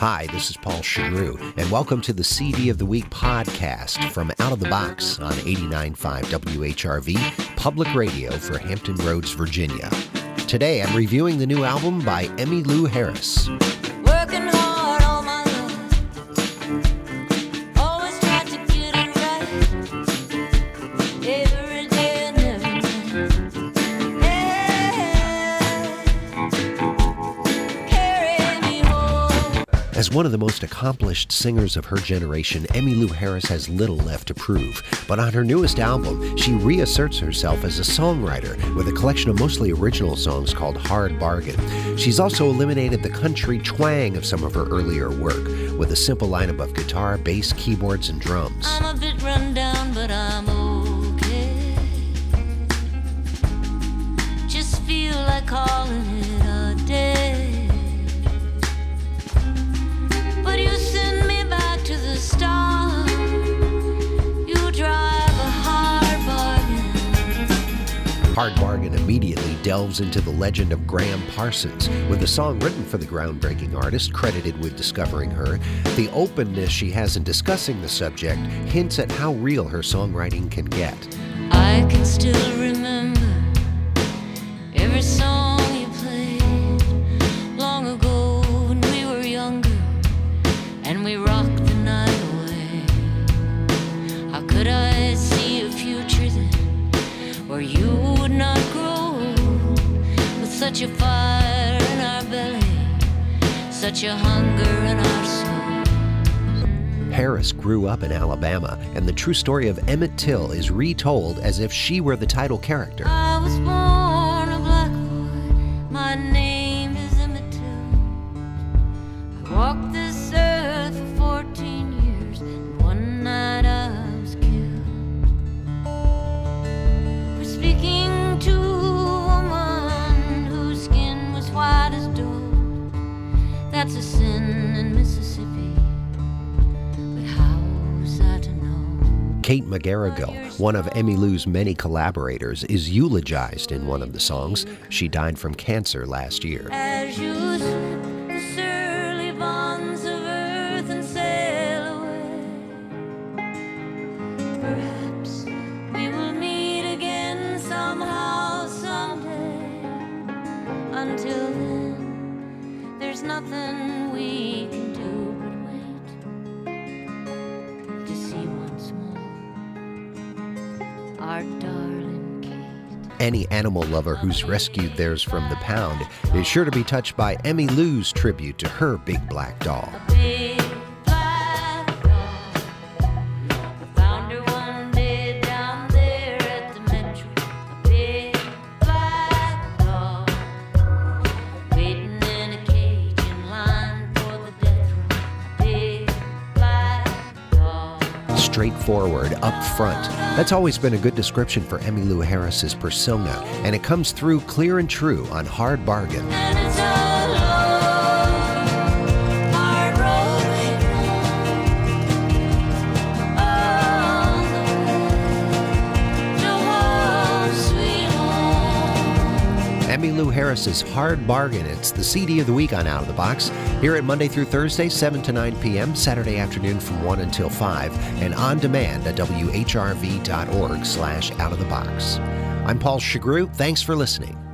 Hi, this is Paul Shugrue, and welcome to the CD of the Week podcast from Out of the Box on 89.5 WHRV, public radio for Hampton Roads, Virginia. Today I'm reviewing the new album by Emmylou Harris. As one of the most accomplished singers of her generation, Emmylou Harris has little left to prove. But on her newest album, she reasserts herself as a songwriter with a collection of mostly original songs called Hard Bargain. She's also eliminated the country twang of some of her earlier work with a simple lineup of guitar, bass, keyboards, and drums. Hard Bargain immediately delves into the legend of Gram Parsons, with a song written for the groundbreaking artist credited with discovering her. The openness she has in discussing the subject hints at how real her songwriting can get. I can still remember every song. Such a fire in our belly, such a hunger in our soul. Harris grew up in Alabama, and the true story of Emmett Till is retold as if she were the title character. I in Mississippi. But how's I to know? Kate McGarrigle, one of Emmylou's many collaborators, is eulogized in one of the songs. She died from cancer last year. until then there's nothing Any animal lover who's rescued theirs from the pound is sure to be touched by Emmylou's tribute to her big black doll. Straightforward, up front. That's always been a good description for Emmylou Harris's persona, and it comes through clear and true on Hard Bargain. Emmylou Harris's Hard Bargain. It's the CD of the week on Out of the Box. Here at Monday through Thursday, 7 to 9 p.m., Saturday afternoon from 1 until 5, and on demand at whrv.org slash out of the box. I'm Paul Shugrue. Thanks for listening.